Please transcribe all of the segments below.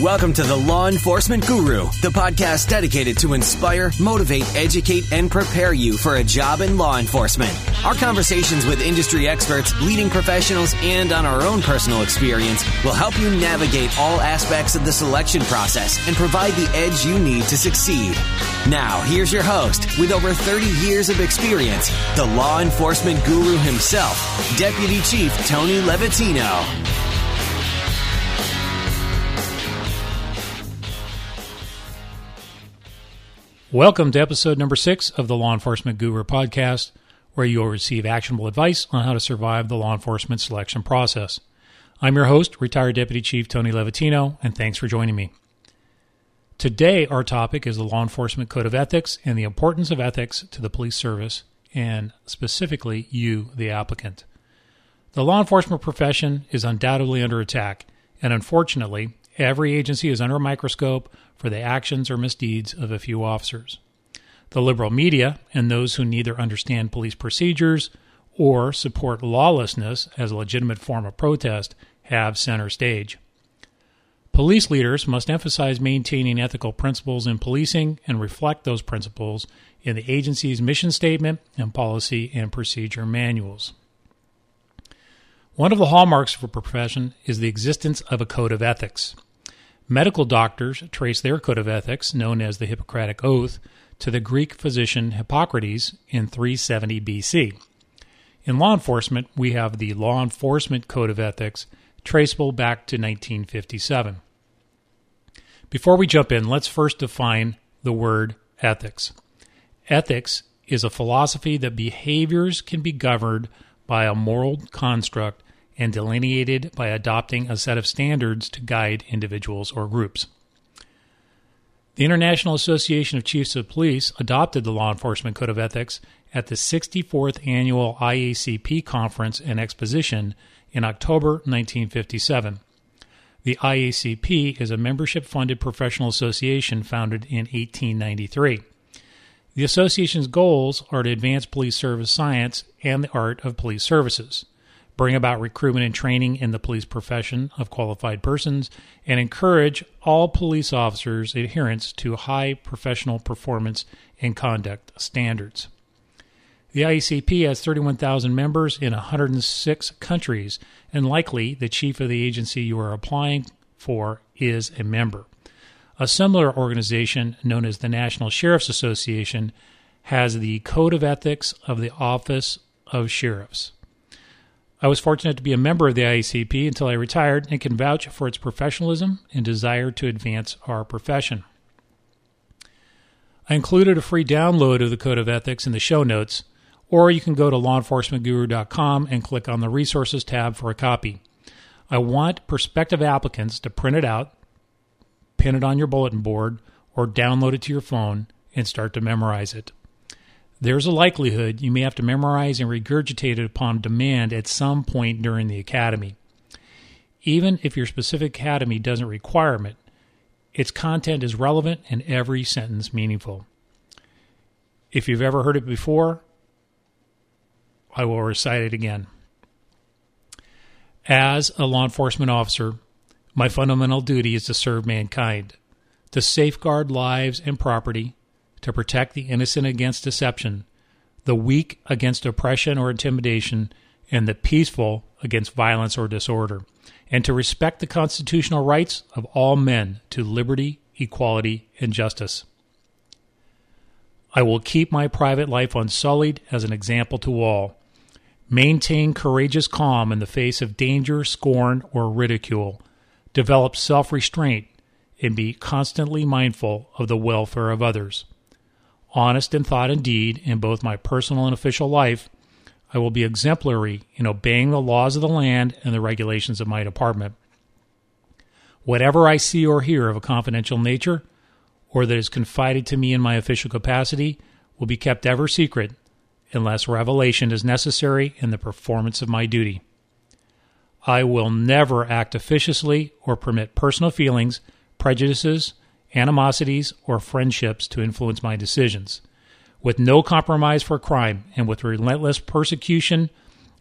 Welcome to the Law Enforcement Guru, the podcast dedicated to inspire, motivate, educate, and prepare you for a job in law enforcement. Our conversations with industry experts, leading professionals, and on our own personal experience will help you navigate all aspects of the selection process and provide the edge you need to succeed. Now, here's your host with over 30 years of experience, the law enforcement guru himself, Deputy Chief Tony Levatino. Welcome to episode number six of the Law Enforcement Guru podcast, where you'll receive actionable advice on how to survive the law enforcement selection process. I'm your host, retired Deputy Chief Tony Levatino, and thanks for joining me. Today, our topic is the Law Enforcement Code of Ethics and the importance of ethics to the police service, and specifically you, the applicant. The law enforcement profession is undoubtedly under attack, and unfortunately, every agency is under a microscope for the actions or misdeeds of a few officers. The liberal media and those who neither understand police procedures or support lawlessness as a legitimate form of protest have center stage. Police leaders must emphasize maintaining ethical principles in policing and reflect those principles in the agency's mission statement and policy and procedure manuals. One of the hallmarks of a profession is the existence of a code of ethics. Medical doctors trace their code of ethics, known as the Hippocratic Oath, to the Greek physician Hippocrates in 370 BC. In law enforcement, we have the Law Enforcement Code of Ethics, traceable back to 1957. Before we jump in, let's first define the word ethics. Ethics is a philosophy that behaviors can be governed by a moral construct and delineated by adopting a set of standards to guide individuals or groups. The International Association of Chiefs of Police adopted the Law Enforcement Code of Ethics at the 64th Annual IACP Conference and Exposition in October 1957. The IACP is a membership funded professional association founded in 1893. The association's goals are to advance police service science and the art of police services bring about recruitment and training in the police profession of qualified persons, and encourage all police officers' adherence to high professional performance and conduct standards. The IACP has 31,000 members in 106 countries, and likely the chief of the agency you are applying for is a member. A similar organization, known as the National Sheriff's Association, has the Code of Ethics of the Office of Sheriffs. I was fortunate to be a member of the IACP until I retired and can vouch for its professionalism and desire to advance our profession. I included a free download of the Code of Ethics in the show notes, or you can go to lawenforcementguru.com and click on the Resources tab for a copy. I want prospective applicants to print it out, pin it on your bulletin board, or download it to your phone and start to memorize it there's a likelihood you may have to memorize and regurgitate it upon demand at some point during the academy. Even if your specific academy doesn't require it, its content is relevant and every sentence meaningful. If you've ever heard it before, I will recite it again. As a law enforcement officer, my fundamental duty is to serve mankind, to safeguard lives and property, to protect the innocent against deception, the weak against oppression or intimidation, and the peaceful against violence or disorder, and to respect the constitutional rights of all men to liberty, equality, and justice. I will keep my private life unsullied as an example to all. Maintain courageous calm in the face of danger, scorn, or ridicule. Develop self restraint and be constantly mindful of the welfare of others honest in thought and deed in both my personal and official life, I will be exemplary in obeying the laws of the land and the regulations of my department. Whatever I see or hear of a confidential nature, or that is confided to me in my official capacity, will be kept ever secret unless revelation is necessary in the performance of my duty. I will never act officiously or permit personal feelings, prejudices, animosities, or friendships to influence my decisions. With no compromise for crime and with relentless persecution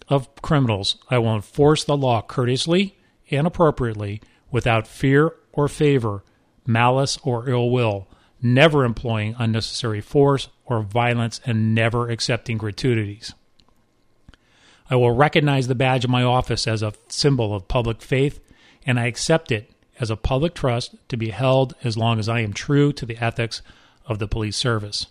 of criminals, I will enforce the law courteously and appropriately without fear or favor malice or ill will, never employing unnecessary force or violence, and never accepting gratuities. I will recognize the badge of my office as a symbol of public faith, and I accept it as a public trust to be held as long as I am true to the ethics of the police service.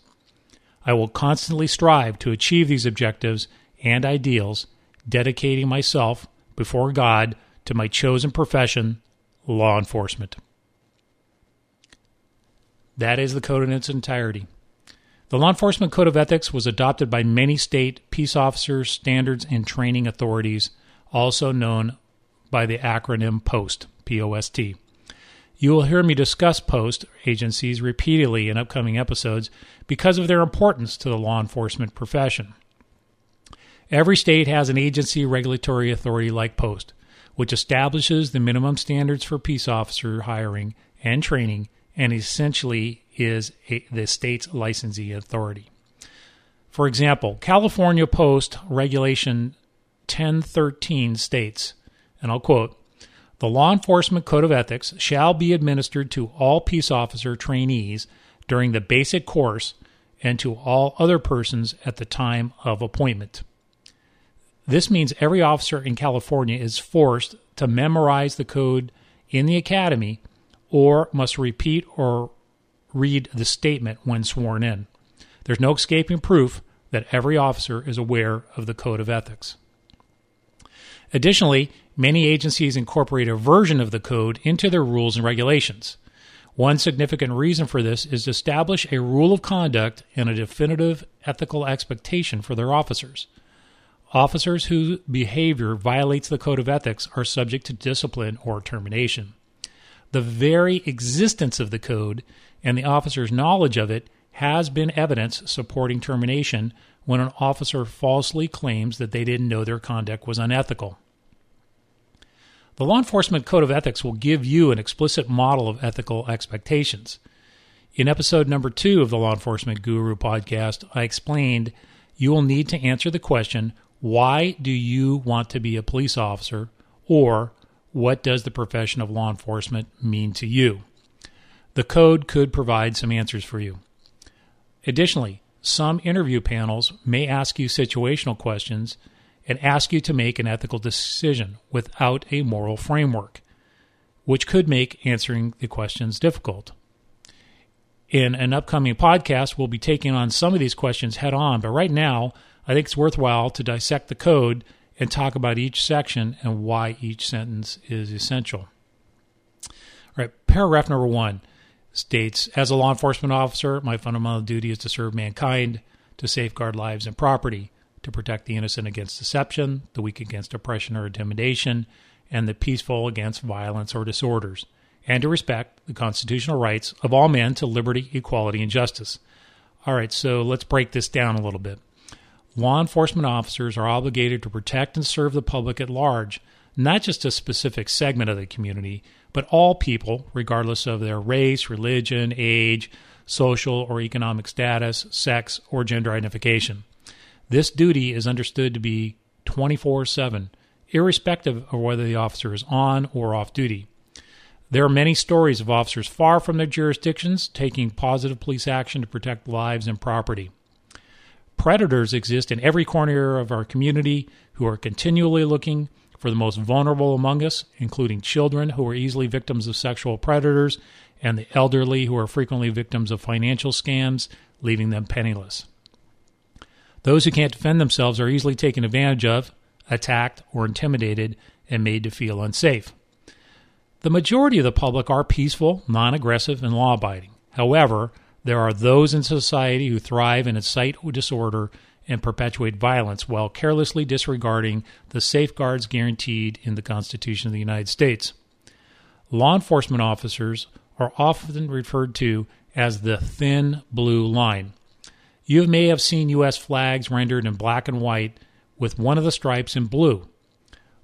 I will constantly strive to achieve these objectives and ideals, dedicating myself before God to my chosen profession, law enforcement. That is the code in its entirety. The Law Enforcement Code of Ethics was adopted by many state peace officers, standards, and training authorities, also known by the acronym POST, P O S T. You will hear me discuss POST agencies repeatedly in upcoming episodes because of their importance to the law enforcement profession. Every state has an agency regulatory authority like POST, which establishes the minimum standards for peace officer hiring and training and essentially is a, the state's licensing authority. For example, California Post Regulation 1013 states, and I'll quote, the Law Enforcement Code of Ethics shall be administered to all peace officer trainees during the basic course and to all other persons at the time of appointment. This means every officer in California is forced to memorize the code in the academy or must repeat or read the statement when sworn in. There's no escaping proof that every officer is aware of the Code of Ethics. Additionally, many agencies incorporate a version of the code into their rules and regulations. One significant reason for this is to establish a rule of conduct and a definitive ethical expectation for their officers. Officers whose behavior violates the code of ethics are subject to discipline or termination. The very existence of the code and the officer's knowledge of it has been evidence supporting termination when an officer falsely claims that they didn't know their conduct was unethical. The Law Enforcement Code of Ethics will give you an explicit model of ethical expectations. In episode number two of the Law Enforcement Guru podcast, I explained you will need to answer the question why do you want to be a police officer? Or what does the profession of law enforcement mean to you? The code could provide some answers for you. Additionally, some interview panels may ask you situational questions and ask you to make an ethical decision without a moral framework, which could make answering the questions difficult. In an upcoming podcast, we'll be taking on some of these questions head on, but right now, I think it's worthwhile to dissect the code and talk about each section and why each sentence is essential. All right, paragraph number one states As a law enforcement officer, my fundamental duty is to serve mankind, to safeguard lives and property, to protect the innocent against deception, the weak against oppression or intimidation, and the peaceful against violence or disorders, and to respect the constitutional rights of all men to liberty, equality, and justice. All right, so let's break this down a little bit. Law enforcement officers are obligated to protect and serve the public at large, not just a specific segment of the community, but all people, regardless of their race, religion, age, social or economic status, sex, or gender identification. This duty is understood to be 24 7, irrespective of whether the officer is on or off duty. There are many stories of officers far from their jurisdictions taking positive police action to protect lives and property. Predators exist in every corner of our community who are continually looking for the most vulnerable among us, including children who are easily victims of sexual predators and the elderly who are frequently victims of financial scams, leaving them penniless. Those who can't defend themselves are easily taken advantage of, attacked, or intimidated and made to feel unsafe. The majority of the public are peaceful, non aggressive, and law abiding. However, there are those in society who thrive and incite disorder and perpetuate violence while carelessly disregarding the safeguards guaranteed in the Constitution of the United States. Law enforcement officers are often referred to as the thin blue line. You may have seen U.S. flags rendered in black and white with one of the stripes in blue.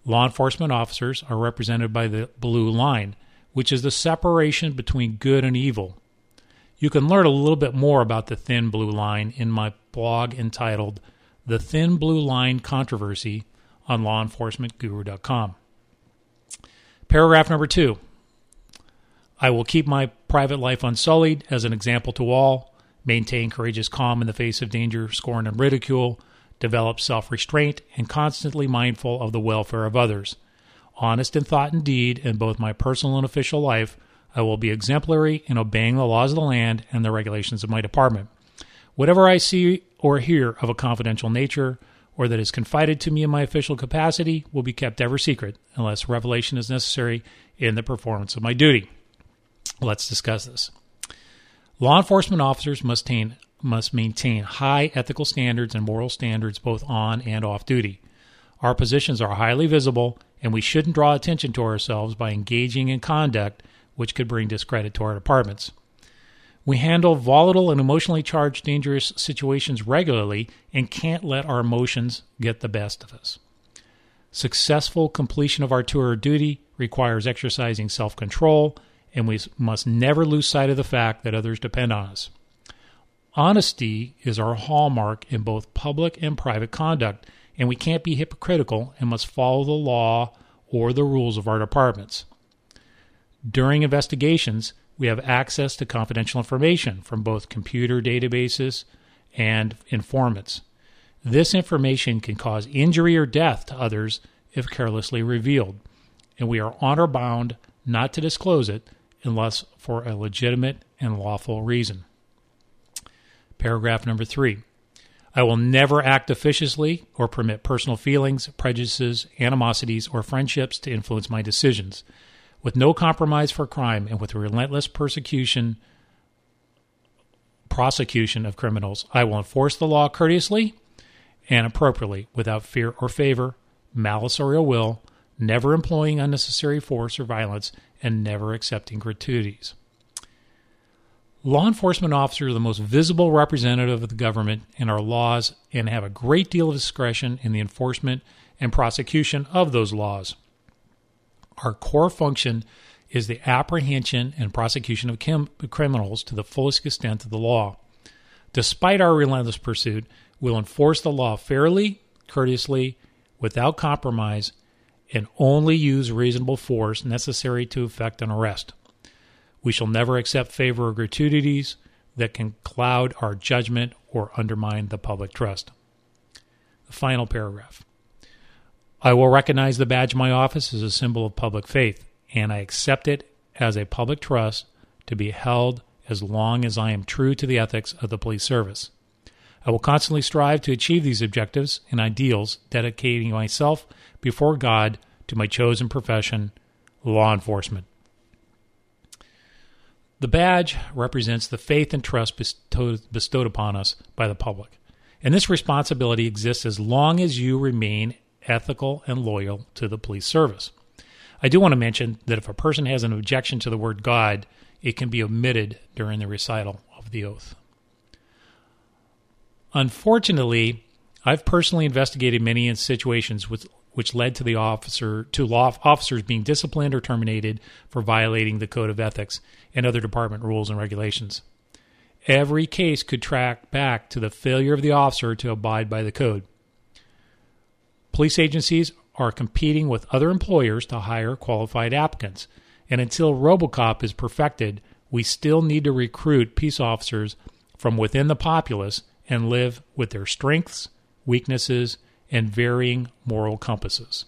Law enforcement officers are represented by the blue line, which is the separation between good and evil. You can learn a little bit more about the thin blue line in my blog entitled The Thin Blue Line Controversy on lawenforcementguru.com. Paragraph number two I will keep my private life unsullied as an example to all, maintain courageous calm in the face of danger, scorn, and ridicule, develop self restraint, and constantly mindful of the welfare of others. Honest in thought and deed in both my personal and official life, I will be exemplary in obeying the laws of the land and the regulations of my department. Whatever I see or hear of a confidential nature, or that is confided to me in my official capacity, will be kept ever secret unless revelation is necessary in the performance of my duty. Let's discuss this. Law enforcement officers must maintain, must maintain high ethical standards and moral standards both on and off duty. Our positions are highly visible, and we shouldn't draw attention to ourselves by engaging in conduct which could bring discredit to our departments. We handle volatile and emotionally charged dangerous situations regularly and can't let our emotions get the best of us. Successful completion of our tour of duty requires exercising self control, and we must never lose sight of the fact that others depend on us. Honesty is our hallmark in both public and private conduct, and we can't be hypocritical and must follow the law or the rules of our departments. During investigations, we have access to confidential information from both computer databases and informants. This information can cause injury or death to others if carelessly revealed, and we are honor bound not to disclose it unless for a legitimate and lawful reason. Paragraph number three. I will never act officiously or permit personal feelings, prejudices, animosities, or friendships to influence my decisions. With no compromise for crime and with relentless persecution, prosecution of criminals, I will enforce the law courteously and appropriately without fear or favor, malice or ill will, never employing unnecessary force or violence, and never accepting gratuities. Law enforcement officers are the most visible representative of the government in our laws and have a great deal of discretion in the enforcement and prosecution of those laws. Our core function is the apprehension and prosecution of kim- criminals to the fullest extent of the law. Despite our relentless pursuit, we'll enforce the law fairly, courteously, without compromise, and only use reasonable force necessary to effect an arrest. We shall never accept favor or gratuities that can cloud our judgment or undermine the public trust. The final paragraph. I will recognize the badge of my office as a symbol of public faith, and I accept it as a public trust to be held as long as I am true to the ethics of the police service. I will constantly strive to achieve these objectives and ideals, dedicating myself before God to my chosen profession, law enforcement. The badge represents the faith and trust bestowed, bestowed upon us by the public. And this responsibility exists as long as you remain ethical and loyal to the police service. I do want to mention that if a person has an objection to the word God, it can be omitted during the recital of the oath. Unfortunately, I've personally investigated many situations with, which led to the officer to law officers being disciplined or terminated for violating the code of ethics and other department rules and regulations. Every case could track back to the failure of the officer to abide by the code. Police agencies are competing with other employers to hire qualified applicants, and until Robocop is perfected, we still need to recruit peace officers from within the populace and live with their strengths, weaknesses, and varying moral compasses.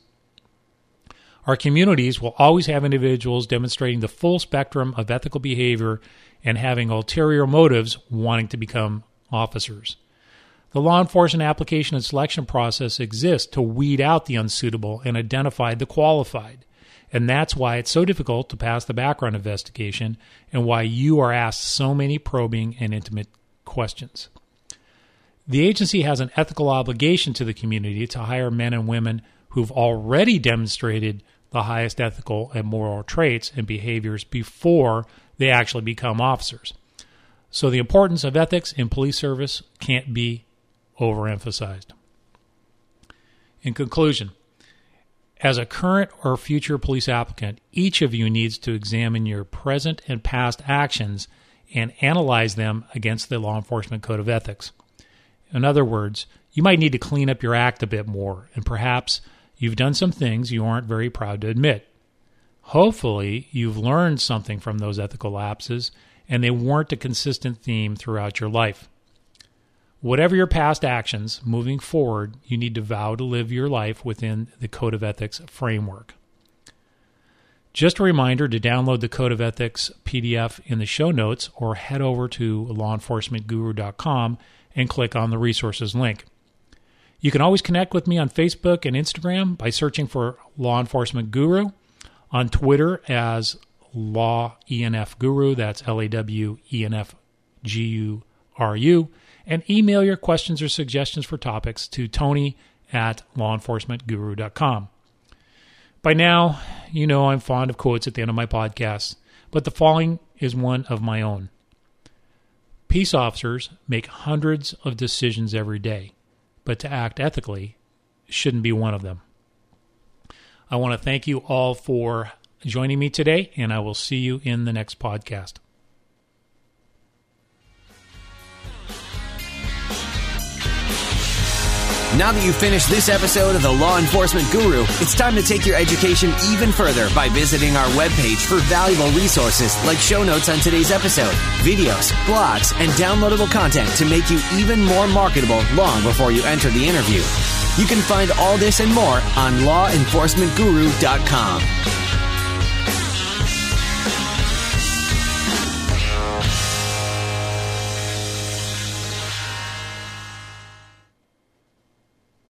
Our communities will always have individuals demonstrating the full spectrum of ethical behavior and having ulterior motives wanting to become officers. The law enforcement application and selection process exists to weed out the unsuitable and identify the qualified. And that's why it's so difficult to pass the background investigation and why you are asked so many probing and intimate questions. The agency has an ethical obligation to the community to hire men and women who've already demonstrated the highest ethical and moral traits and behaviors before they actually become officers. So the importance of ethics in police service can't be overemphasized. In conclusion, as a current or future police applicant, each of you needs to examine your present and past actions and analyze them against the law enforcement code of ethics. In other words, you might need to clean up your act a bit more, and perhaps you've done some things you aren't very proud to admit. Hopefully, you've learned something from those ethical lapses and they weren't a consistent theme throughout your life. Whatever your past actions, moving forward, you need to vow to live your life within the Code of Ethics framework. Just a reminder to download the Code of Ethics PDF in the show notes or head over to lawenforcementguru.com and click on the resources link. You can always connect with me on Facebook and Instagram by searching for Law Enforcement Guru, on Twitter as Law ENF Guru, that's L A W E N F G U R U, and email your questions or suggestions for topics to Tony at lawenforcementguru.com. By now, you know I'm fond of quotes at the end of my podcast, but the following is one of my own. Peace officers make hundreds of decisions every day, but to act ethically shouldn't be one of them. I want to thank you all for joining me today, and I will see you in the next podcast. Now that you've finished this episode of The Law Enforcement Guru, it's time to take your education even further by visiting our webpage for valuable resources like show notes on today's episode, videos, blogs, and downloadable content to make you even more marketable long before you enter the interview. You can find all this and more on lawenforcementguru.com.